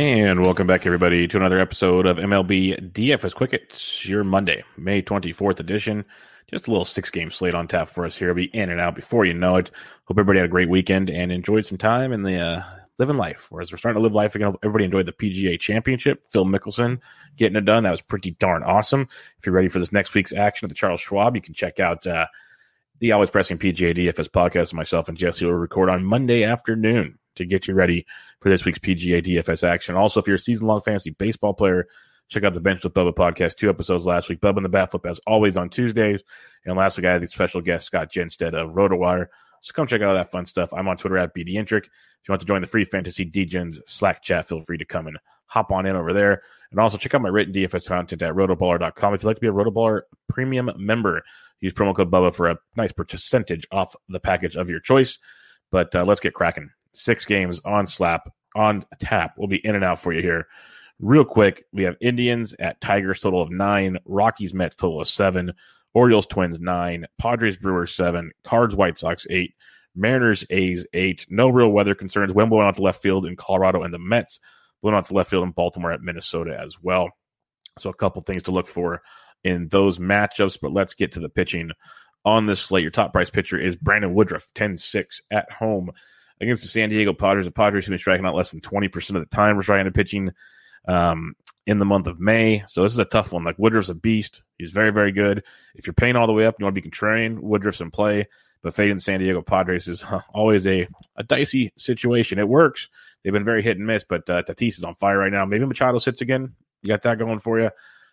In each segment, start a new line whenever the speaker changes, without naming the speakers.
And welcome back, everybody, to another episode of MLB DFS Quick. It's your Monday, May 24th edition. Just a little six game slate on tap for us here. We'll be in and out before you know it. Hope everybody had a great weekend and enjoyed some time in the uh, living life. Whereas we're starting to live life again, everybody enjoyed the PGA Championship. Phil Mickelson getting it done. That was pretty darn awesome. If you're ready for this next week's action at the Charles Schwab, you can check out uh, the Always Pressing PGA DFS podcast. Myself and Jesse will record on Monday afternoon to get you ready for this week's PGA DFS action. Also, if you're a season long fantasy baseball player, check out the Bench with Bubba podcast. Two episodes last week. Bubba and the Bat Flip, as always, on Tuesdays. And last week, I had the special guest, Scott Jenstad of RotoWire. So come check out all that fun stuff. I'm on Twitter at BDintric. If you want to join the free fantasy Degens Slack chat, feel free to come and hop on in over there. And also check out my written DFS content at rotoballer.com. If you'd like to be a Rotoballer premium member, use promo code Bubba for a nice percentage off the package of your choice. But uh, let's get cracking six games on slap on tap. We'll be in and out for you here. Real quick, we have Indians at Tigers total of nine, Rockies Mets total of seven, Orioles Twins nine, Padres Brewers seven, Cards White Sox eight, Mariners A's eight. No real weather concerns. Wind blowing out to left field in Colorado, and the Mets blowing out to left field in Baltimore at Minnesota as well. So a couple things to look for in those matchups. But let's get to the pitching on this slate. Your top price pitcher is Brandon Woodruff, 10-6 at home against the San Diego Padres. The Padres have been striking out less than 20% of the time for striking and pitching um, in the month of May. So this is a tough one. Like Woodruff's a beast. He's very, very good. If you're paying all the way up, you want to be contrarian, Woodruff's in play. But fading San Diego Padres is always a, a dicey situation. It works. They've been very hit and miss, but uh, Tatis is on fire right now. Maybe Machado sits again. You got that going for you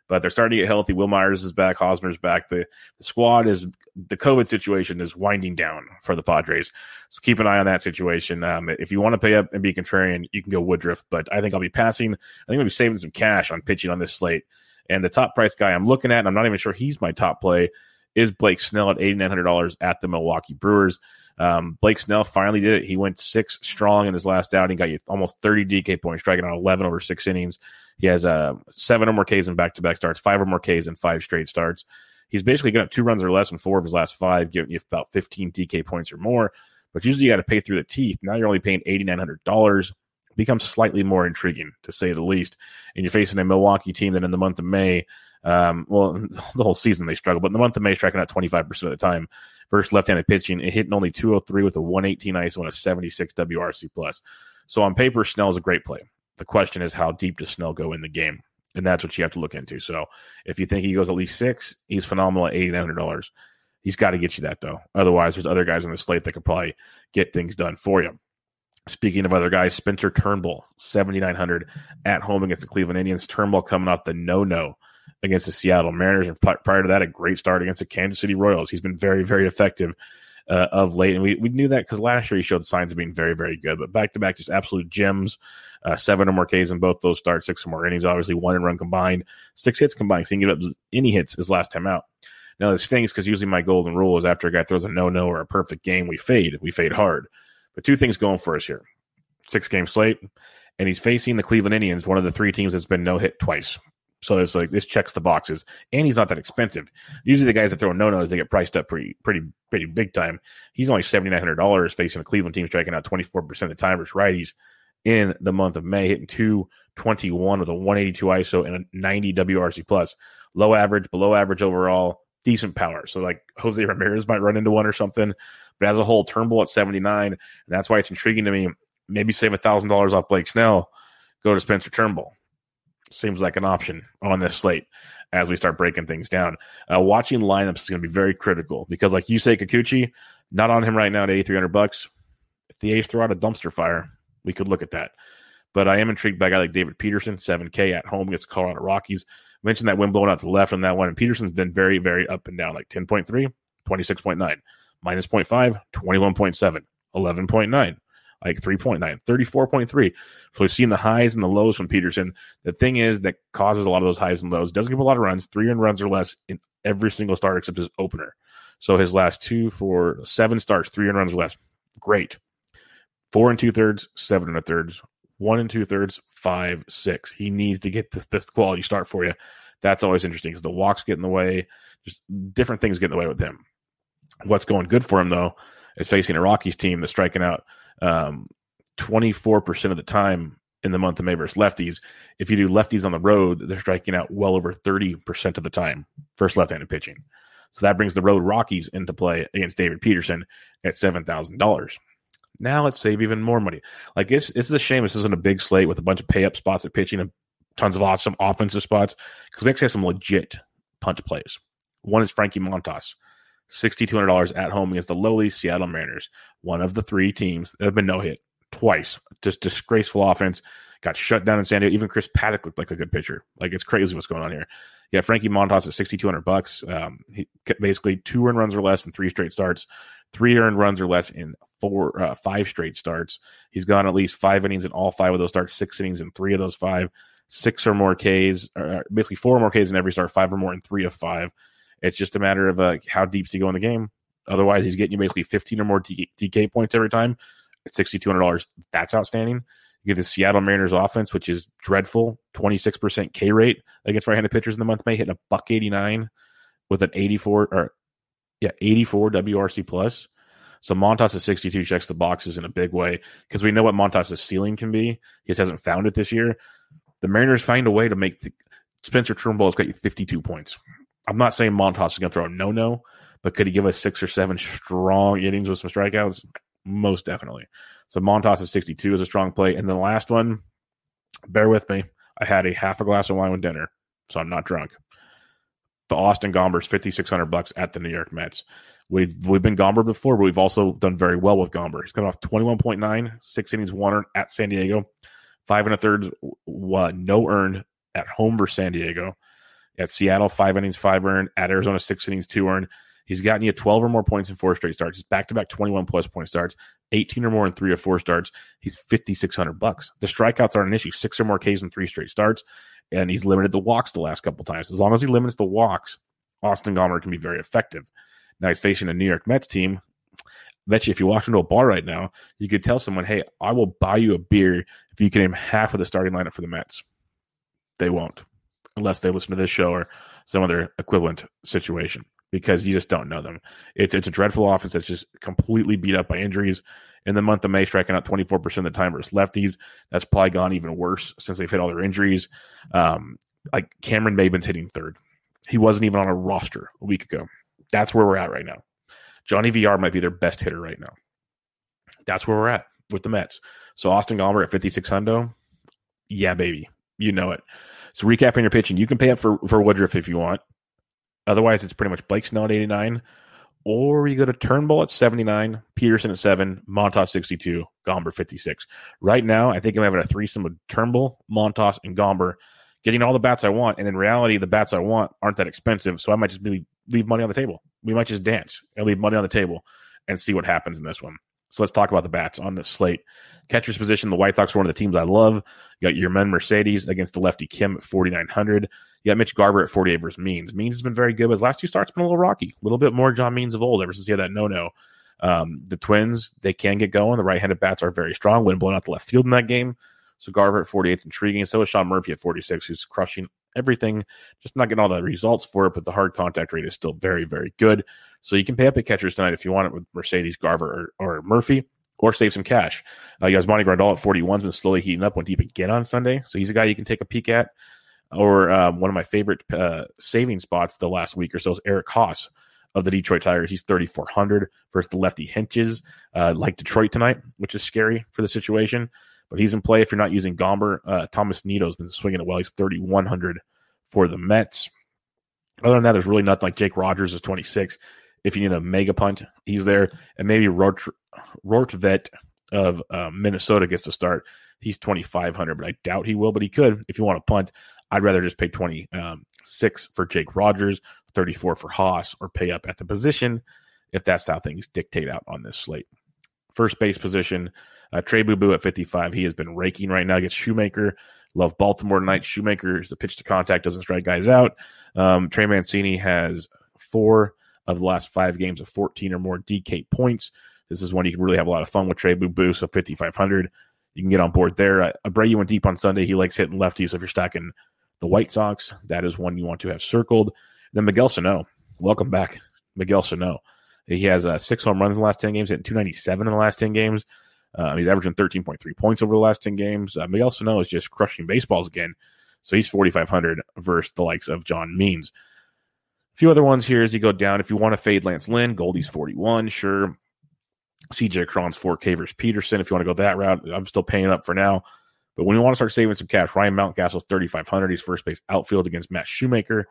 but they're starting to get healthy. Wil Myers is back, Hosmer's back. The, the squad is the COVID situation is winding down for the Padres. So keep an eye on that situation. Um, if you want to pay up and be contrarian, you can go Woodruff, but I think I'll be passing. I think I'll be saving some cash on pitching on this slate. And the top price guy I'm looking at, and I'm not even sure he's my top play, is Blake Snell at $8,900 at the Milwaukee Brewers. Um, Blake Snell finally did it. He went six strong in his last outing, He got you almost 30 DK points, striking out 11 over six innings. He has uh, seven or more Ks in back to back starts, five or more Ks in five straight starts. He's basically got two runs or less in four of his last five, giving you about 15 DK points or more. But usually you got to pay through the teeth. Now you're only paying $8,900. Becomes slightly more intriguing, to say the least. And you're facing a Milwaukee team that in the month of May, um, well, the whole season they struggle, but in the month of May, striking out 25% of the time versus left-handed pitching, it hitting only 203 with a 118 ISO and a 76 WRC plus. So on paper, Snell is a great play. The question is, how deep does Snell go in the game? And that's what you have to look into. So if you think he goes at least six, he's phenomenal at $8,900. He's got to get you that, though. Otherwise, there's other guys on the slate that could probably get things done for you. Speaking of other guys, Spencer Turnbull, 7,900 at home against the Cleveland Indians. Turnbull coming off the no no against the Seattle Mariners. And prior to that, a great start against the Kansas City Royals. He's been very, very effective uh, of late. And we, we knew that because last year he showed signs of being very, very good. But back to back, just absolute gems. Uh, seven or more Ks in both those starts, six or more innings, obviously one and run combined, six hits combined. So he can give up any hits his last time out. Now, it stings because usually my golden rule is after a guy throws a no no or a perfect game, we fade. We fade hard. But two things going for us here six game slate, and he's facing the Cleveland Indians, one of the three teams that's been no hit twice. So it's like this checks the boxes, and he's not that expensive. Usually, the guys that throw no nos they get priced up pretty, pretty, pretty big time. He's only seventy nine hundred dollars facing a Cleveland team striking out twenty four percent of the time versus righties in the month of May, hitting two twenty one with a one eighty two ISO and a ninety WRC plus. Low average, below average overall, decent power. So like Jose Ramirez might run into one or something, but as a whole, Turnbull at seventy nine, and that's why it's intriguing to me. Maybe save a thousand dollars off Blake Snell, go to Spencer Turnbull seems like an option on this slate. as we start breaking things down. Uh, watching lineups is going to be very critical because, like you say, Kikuchi, not on him right now at 8,300 bucks. If the A's throw out a dumpster fire, we could look at that. But I am intrigued by a guy like David Peterson, 7K at home against Colorado Rockies. mentioned that wind blowing out to the left on that one. And Peterson's been very, very up and down, like 10.3, 26.9, minus 0.5, 21.7, 11.9 like 3.9, 34.3. So we've seen the highs and the lows from Peterson. The thing is that causes a lot of those highs and lows. Doesn't give a lot of runs, three and runs or less in every single start except his opener. So his last two for seven starts, three and runs or less. Great. Four and two thirds, seven and a thirds, one and two thirds, five, six. He needs to get this this quality start for you. That's always interesting because the walks get in the way, just different things get in the way with him. What's going good for him though is facing a Rockies team that's striking out um, 24% of the time in the month of May versus lefties. If you do lefties on the road, they're striking out well over 30% of the time versus left handed pitching. So that brings the road Rockies into play against David Peterson at $7,000. Now let's save even more money. Like this, this is a shame. This isn't a big slate with a bunch of pay up spots at pitching and tons of awesome offensive spots because we actually have some legit punch plays. One is Frankie Montas, $6,200 at home against the lowly Seattle Mariners, one of the three teams that have been no hit twice. Just disgraceful offense. Got shut down in San Diego. Even Chris Paddack looked like a good pitcher. Like it's crazy what's going on here. Yeah, Frankie Montas at 6,200 bucks. Um, he basically two run runs or less in three straight starts, three earned runs or less in four, uh, five straight starts. He's gone at least five innings in all five of those starts, six innings in three of those five, six or more Ks, or basically four or more Ks in every start, five or more in three of five. It's just a matter of uh, how deep does he go in the game. Otherwise, he's getting you basically 15 or more DK points every time at $6,200. That's outstanding. You get the Seattle Mariners offense, which is dreadful, 26% K rate against right-handed pitchers in the month May, hitting a buck 89 with an 84 or yeah, 84 WRC plus. So Montas at 62 checks the boxes in a big way because we know what Montas' ceiling can be. He just hasn't found it this year. The Mariners find a way to make the, Spencer Turnbull has got you 52 points. I'm not saying Montas is going to throw a no no, but could he give us six or seven strong innings with some strikeouts? Most definitely. So Montas is 62 is a strong play. And then the last one, bear with me. I had a half a glass of wine with dinner, so I'm not drunk. The Austin Gombers, 5600 bucks at the New York Mets. We've we've been Gomber before, but we've also done very well with Gomber. He's coming off 21.9, six innings, one earned at San Diego, five and a third, uh, no earned at home versus San Diego. At Seattle, five innings, five earned. At Arizona, six innings, two earned. He's gotten you 12 or more points in four straight starts. He's back to back 21 plus point starts, 18 or more in three or four starts. He's 5,600 bucks. The strikeouts aren't an issue. Six or more Ks in three straight starts. And he's limited the walks the last couple times. As long as he limits the walks, Austin Gomber can be very effective. Now he's facing a New York Mets team. I bet you if you walked into a bar right now, you could tell someone, hey, I will buy you a beer if you can name half of the starting lineup for the Mets. They won't unless they listen to this show or some other equivalent situation because you just don't know them. It's it's a dreadful offense that's just completely beat up by injuries. In the month of May, striking out 24% of the time versus lefties. That's probably gone even worse since they've hit all their injuries. Um, like Cameron Maybin's hitting third. He wasn't even on a roster a week ago. That's where we're at right now. Johnny VR might be their best hitter right now. That's where we're at with the Mets. So Austin Gomber at 56 hundo. Yeah, baby. You know it. So recapping your pitching, you can pay up for, for Woodruff if you want. Otherwise, it's pretty much Blake Snell at 89. Or you go to Turnbull at 79, Peterson at 7, Montas 62, Gomber 56. Right now, I think I'm having a threesome with Turnbull, Montas, and Gomber, getting all the bats I want. And in reality, the bats I want aren't that expensive. So I might just leave, leave money on the table. We might just dance and leave money on the table and see what happens in this one. So let's talk about the bats on this slate. Catcher's position, the White Sox are one of the teams I love. You got Yermin Mercedes against the lefty Kim at 4,900. You got Mitch Garver at 48 versus Means. Means has been very good, but his last two starts been a little rocky. A little bit more John Means of old ever since he had that no no. Um, the Twins, they can get going. The right handed bats are very strong. Wind blowing out the left field in that game. So Garver at 48 is intriguing. So is Sean Murphy at 46, who's crushing everything. Just not getting all the results for it, but the hard contact rate is still very, very good. So you can pay up at catchers tonight if you want it with Mercedes, Garver, or, or Murphy or save some cash. Uh, you guys, Monty Grandal at 41 has been slowly heating up. Went deep again on Sunday. So he's a guy you can take a peek at. Or um, one of my favorite uh, saving spots the last week or so is Eric Haase of the Detroit Tigers. He's 3,400 versus the lefty Hentges, uh, like Detroit tonight, which is scary for the situation. But he's in play if you're not using Gomber. Uh, Tomas Nido's been swinging it well. He's 3,100 for the Mets. Other than that, there's really nothing like Jake Rogers is 26. If you need a mega punt, he's there. And maybe Rort, Rortvedt of uh, Minnesota gets to start. He's 2,500, but I doubt he will, but he could. If you want to punt, I'd rather just pay 26 um, for Jake Rogers, 34 for Haase, or pay up at the position if that's how things dictate out on this slate. First base position, uh, Trey Boo Boo at 55. He has been raking right now against Shoemaker. Love Baltimore tonight. Shoemaker is the pitch to contact, doesn't strike guys out. Um, Trey Mancini has four of the last five games of 14 or more DK points. This is one you can really have a lot of fun with Trey Boo Boo. So 5,500, you can get on board there. Uh, Abreu went deep on Sunday. He likes hitting lefties. So if you're stacking the White Sox, that is one you want to have circled. Then Miguel Sano, welcome back, Miguel Sano. He has uh, six home runs in the last 10 games, hitting 297 in the last 10 games. Uh, he's averaging 13.3 points over the last 10 games. Uh, Miguel Sano is just crushing baseballs again. So he's 4,500 versus the likes of John Means. A few other ones here as you go down. If you want to fade Lance Lynn, Goldie's 41, sure. CJ Cron's 4K versus Peterson. If you want to go that route, I'm still paying up for now. But when you want to start saving some cash, Ryan Mountcastle's 3,500. He's first base outfield against Matt Shoemaker.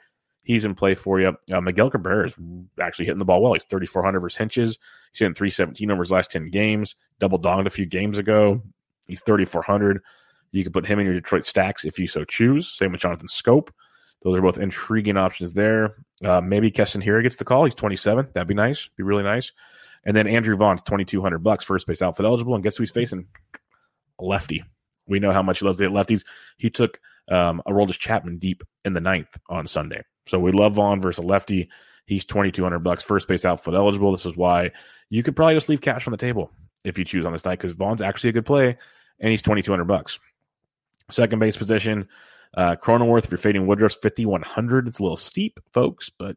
He's in play for you. Uh, Miguel Cabrera is actually hitting the ball well. He's 3,400 versus Hentges. He's hitting 317 over his last 10 games. Double donged a few games ago. He's 3,400. You can put him in your Detroit stacks if you so choose. Same with Jonathan Schoop. Those are both intriguing options there. Uh, maybe Keston Hiura gets the call. He's 27. That'd be nice. Be really nice. And then Andrew Vaughn's 2,200 bucks, first base outfit eligible. And guess who he's facing? A lefty. We know how much he loves the lefties. He took um, Aroldis Chapman deep in the ninth on Sunday. So we love Vaughn versus lefty. He's 2,200 bucks, first base outfit eligible. This is why you could probably just leave cash on the table if you choose on this night because Vaughn's actually a good play and he's 2,200 bucks. Second base position, uh, Cronenworth, if you're fading Woodruff's 5,100. It's a little steep, folks, but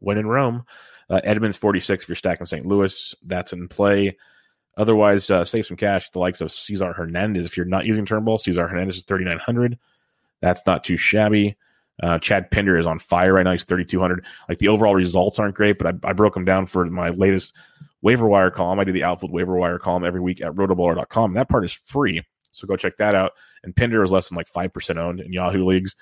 when in Rome. Uh, Edmonds 46 if you're stacking St. Louis. That's in play. Otherwise, uh, save some cash. The likes of Cesar Hernandez. If you're not using Turnbull, Cesar Hernandez is 3,900. That's not too shabby. Uh, Chad Pinder is on fire right now. He's 3,200. Like the overall results aren't great, but I, I, broke him down for my latest waiver wire column. I do the outfield waiver wire column every week at rotoballer.com. That part is free. So go check that out. And Pinder is less than like 5% owned in Yahoo leagues.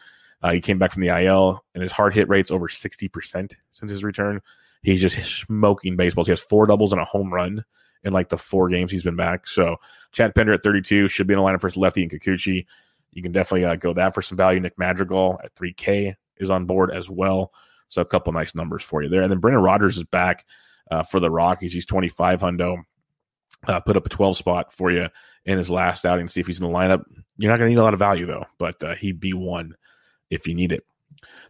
Uh, he came back from the IL and his hard hit rate's over 60% since his return. He's just smoking baseballs. He has four doubles and a home run in like the four games he's been back. So Chad Pinder at 32 should be in the lineup for lefty and Kikuchi. You can definitely uh, go that for some value. Nick Madrigal at 3K is on board as well. So a couple nice numbers for you there. And then Brendan Rodgers is back uh, for the Rockies. He's 25 hundo. Uh, put up a 12 spot for you in his last outing. See if he's in the lineup. You're not going to need a lot of value though, but uh, he'd be one if you need it.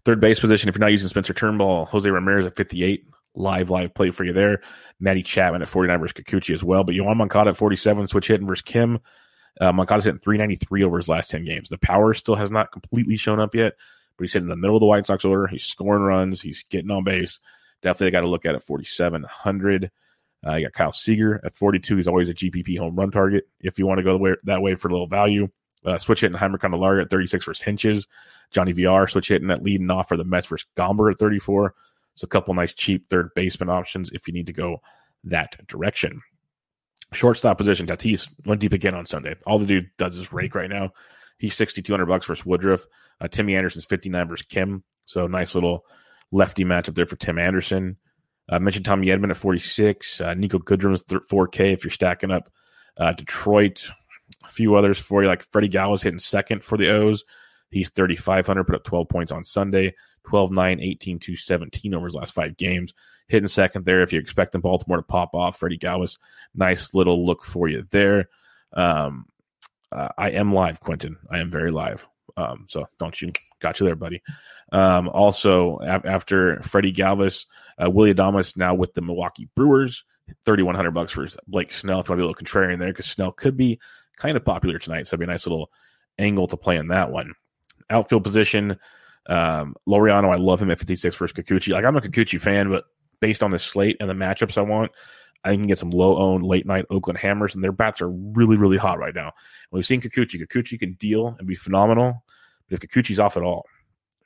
Third base position, if you're not using Spencer Turnbull, Jose Ramirez at 58, live, live play for you there. Matty Chapman at 49 versus Kikuchi as well. But you want Moncada at 47, switch hitting versus Kim. Uh, Moncada's hitting 393 over his last 10 games. The power still has not completely shown up yet, but he's hitting in the middle of the White Sox order. He's scoring runs. He's getting on base. Definitely got to look at it 4,700. Uh, you got Kyle Seager at 42. He's always a GPP home run target if you want to go way, that way for a little value. Uh, switch hitting Jeimer Candelario at 36 versus Hentges. Johnny VR switch hitting at leading off for the Mets versus Gomber at 34. So a couple nice cheap third baseman options if you need to go that direction. Shortstop position, Tatis went deep again on Sunday. All the dude does is rake right now. He's sixty two hundred bucks versus Woodruff. Uh, Timmy Anderson's fifty nine versus Kim. So nice little lefty matchup there for Tim Anderson. I uh, mentioned Tommy Edman at forty six. Uh, Niko Goodrum's four K if you're stacking up. Uh, Detroit, a few others for you like Freddie Galvis hitting second for the O's. He's thirty five hundred. Put up twelve points on Sunday. 12 9, 18 2, 17 over his last five games. Hitting second there if you're expecting Baltimore to pop off. Freddie Galvis, nice little look for you there. Um, uh, I am live, Quentin. I am very live. Um, so don't you got you there, buddy. Um, also, after Freddie Galvis, uh, Willy Adames now with the Milwaukee Brewers, thirty one hundred bucks for Blake Snell. If you want to be a little contrarian there, because Snell could be kind of popular tonight, so it'd be a nice little angle to play in that one. Outfield position, um, Laureano, I love him at 56 versus Kikuchi. Like I'm a Kikuchi fan, but based on the slate and the matchups I want, I can get some low owned late night Oakland Hammers, and their bats are really, really hot right now. And we've seen Kikuchi. Kikuchi can deal and be phenomenal, but if Kikuchi's off at all,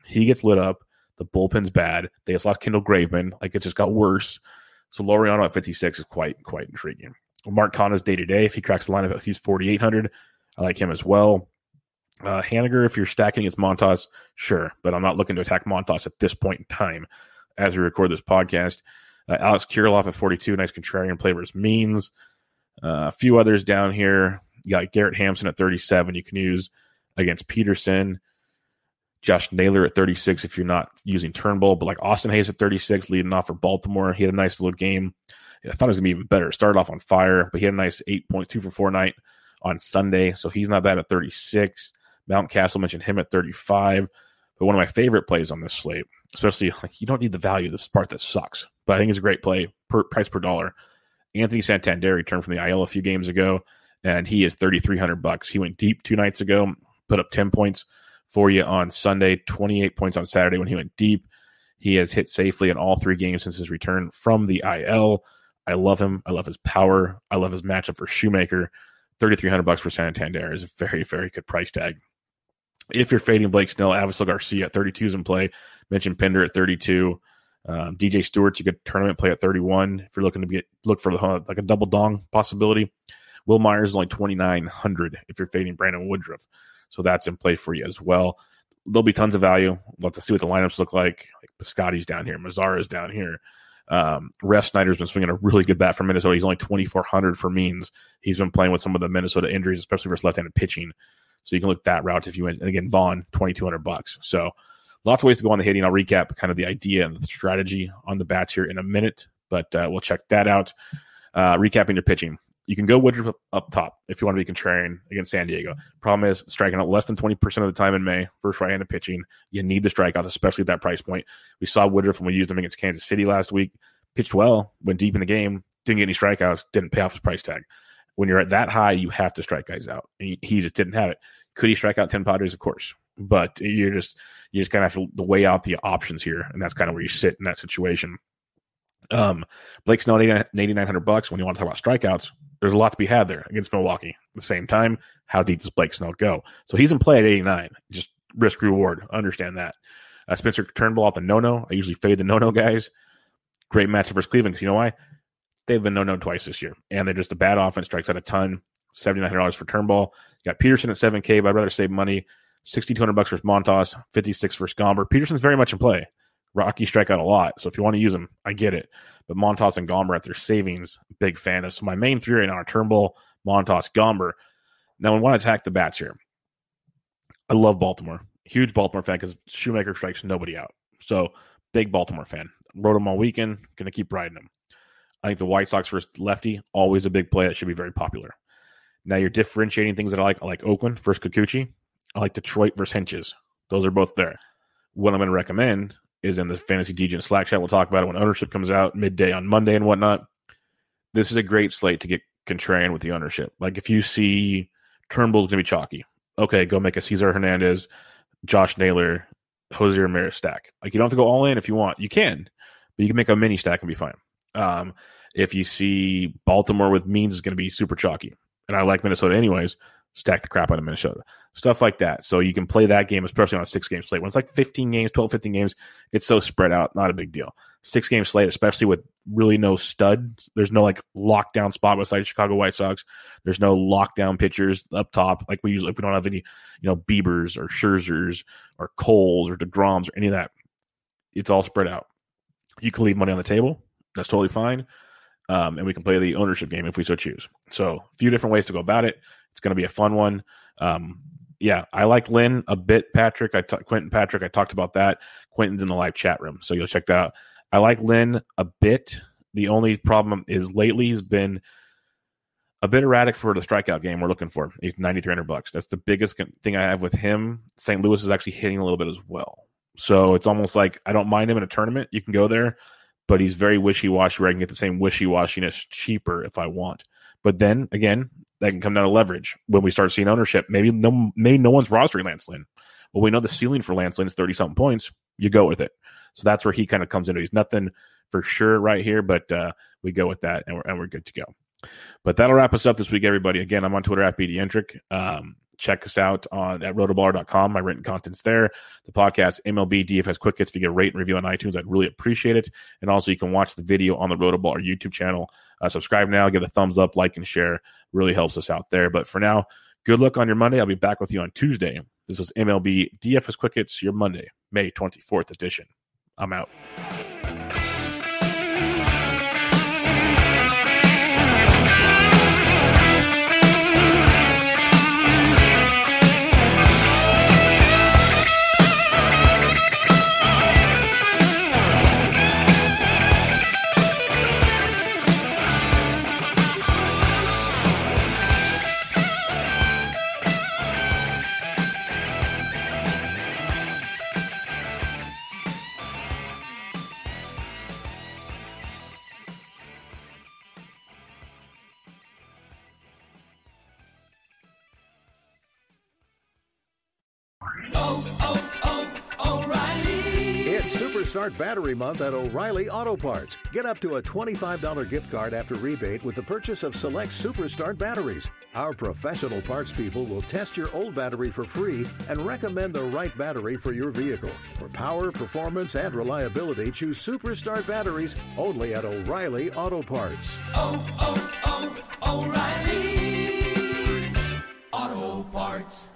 he gets lit up. The bullpen's bad. They just lost Kendall Graveman. Like it just got worse. So Laureano at 56 is quite, quite intriguing. Mark Canha's day to day. If he cracks the lineup, he's 4,800. I like him as well. Uh, Haniger, if you're stacking against Montas, sure, but I'm not looking to attack Montas at this point in time as we record this podcast. Uh, Alex Kirilloff at 42, nice contrarian play versus means. Uh, a few others down here. You got Garrett Hampson at 37. You can use against Peterson. Josh Naylor at 36 if you're not using Turnbull, but like Austin Hays at 36, leading off for Baltimore. He had a nice little game. I thought it was going to be even better. Started off on fire, but he had a nice 8.2 for four night on Sunday. So he's not bad at 36. Mountcastle mentioned him at 35. But one of my favorite plays on this slate, especially like you don't need the value. This part that sucks, but I think it's a great play per price per dollar. Anthony Santander returned from the IL a few games ago, and he is 3,300 bucks. He went deep two nights ago, put up 10 points for you on Sunday, 28 points on Saturday when he went deep. He has hit safely in all three games since his return from the IL. I love him. I love his power. I love his matchup for Shoemaker. 3300 bucks for Santander is a very, very good price tag. If you're fading Blake Snell, Avisail Garcia at 32 is in play. Mentioned Pinder at 32. Um, DJ Stewart's a good tournament play at 31. If you're looking to get look for the like a double dong possibility, Wil Myers is only 2900 if you're fading Brandon Woodruff. So that's in play for you as well. There'll be tons of value. We'll have to see what the lineups look like. Like Piscotty's down here, Mazara's down here. Um, Refsnyder's been swinging a really good bat for Minnesota. He's only 2,400 for means. He's been playing with some of the Minnesota injuries, especially versus left-handed pitching. So you can look that route if you went. And again, Vaughn, 2,200 bucks. So lots of ways to go on the hitting. I'll recap kind of the idea and the strategy on the bats here in a minute, but uh, we'll check that out. Uh, recapping your pitching. You can go Woodruff up top if you want to be contrarian against San Diego. Problem is striking out less than 20% of the time in May, first right-handed pitching. You need the strikeouts, especially at that price point. We saw Woodruff when we used him against Kansas City last week. Pitched well, went deep in the game, didn't get any strikeouts, didn't pay off his price tag. When you're at that high, you have to strike guys out. And he just didn't have it. Could he strike out 10 Padres? Of course. But you're just you just kind of have to weigh out the options here. And that's kind of where you sit in that situation. Um, Blake Snell, 8,900 bucks. When you want to talk about strikeouts, there's a lot to be had there against Milwaukee. At the same time, how deep does Blake Snell go? So he's in play at 89. Just risk reward. Understand that. Uh, Spencer Turnbull off the no no. I usually fade the no no guys. Great matchup versus Cleveland because you know why? They've been no no twice this year, and they're just a bad offense. Strikes out a ton. Seventy nine hundred dollars for Turnbull. You got Peterson at seven K, but I'd rather save money. Sixty two hundred bucks for Montas. Fifty six for Gomber. Peterson's very much in play. Rocky strike out a lot, so if you want to use him, I get it. But Montas and Gomber at their savings, big fan of. So my main three right now are Turnbull, Montas, Gomber. Now we want to attack the bats here. I love Baltimore. Huge Baltimore fan because Shoemaker strikes nobody out. So big Baltimore fan. Wrote him all weekend. Going to keep riding him. I think the White Sox versus lefty always a big play. That should be very popular. Now you're differentiating things that I like. I like Oakland versus Kikuchi. I like Detroit versus Hentges. Those are both there. What I'm going to recommend is in the Fantasy Degen Slack chat. We'll talk about it when ownership comes out midday on Monday and whatnot. This is a great slate to get contrarian with the ownership. Like if you see Turnbull's going to be chalky, okay, go make a Cesar Hernandez, Josh Naylor, Jose Ramirez stack. Like you don't have to go all in if you want. You can, but you can make a mini stack and be fine. Um, if you see Baltimore with means is going to be super chalky, and I like Minnesota anyways, stack the crap out of Minnesota. Stuff like that. So you can play that game, especially on a six game slate. When it's like 15 games, 12, 15 games, it's so spread out, not a big deal. Six game slate, especially with really no stud. There's no like lockdown spot beside Chicago White Sox. There's no lockdown pitchers up top. Like we usually, if we don't have any, you know, Biebers or Scherzers or Coles or DeGroms or any of that, it's all spread out. You can leave money on the table. That's totally fine. Um, and we can play the ownership game if we so choose. So, a few different ways to go about it. It's going to be a fun one. Um, yeah, I like Lynn a bit, Patrick. I t- Quentin Patrick. I talked about that. Quentin's in the live chat room, so you'll check that out. I like Lynn a bit. The only problem is lately he's been a bit erratic for the strikeout game we're looking for. He's ninety three hundred bucks. That's the biggest thing I have with him. St. Louis is actually hitting a little bit as well, so it's almost like I don't mind him in a tournament. You can go there, but he's very wishy washy. Where I can get the same wishy washiness cheaper if I want. But then again, that can come down to leverage when we start seeing ownership. Maybe no, maybe no one's rostering Lance Lynn. Well, we know the ceiling for Lance Lynn is 30 something points. You go with it. So that's where he kind of comes into. He's nothing for sure right here, but uh, we go with that and we're, and we're good to go. But that'll wrap us up this week, everybody. Again, I'm on Twitter at BDentric. Um, check us out on at rotoballer.com. My written content's there. The podcast, MLB DFS Quick Hits. If you get a rate and review on iTunes, I'd really appreciate it. And also, you can watch the video on the Rotoballer YouTube channel. Uh, subscribe now, give a thumbs up, like, and share. Really helps us out there. But for now, Good luck on your Monday. I'll be back with you on Tuesday. This was MLB DFS Quick Hits, your Monday, May 24th edition. I'm out.
Superstart Battery Month at O'Reilly Auto Parts. Get up to a $25 gift card after rebate with the purchase of select Superstart batteries. Our professional parts people will test your old battery for free and recommend the right battery for your vehicle. For power, performance, and reliability, choose Superstart batteries only at O'Reilly Auto Parts.
Oh, oh, oh, O'Reilly Auto Parts.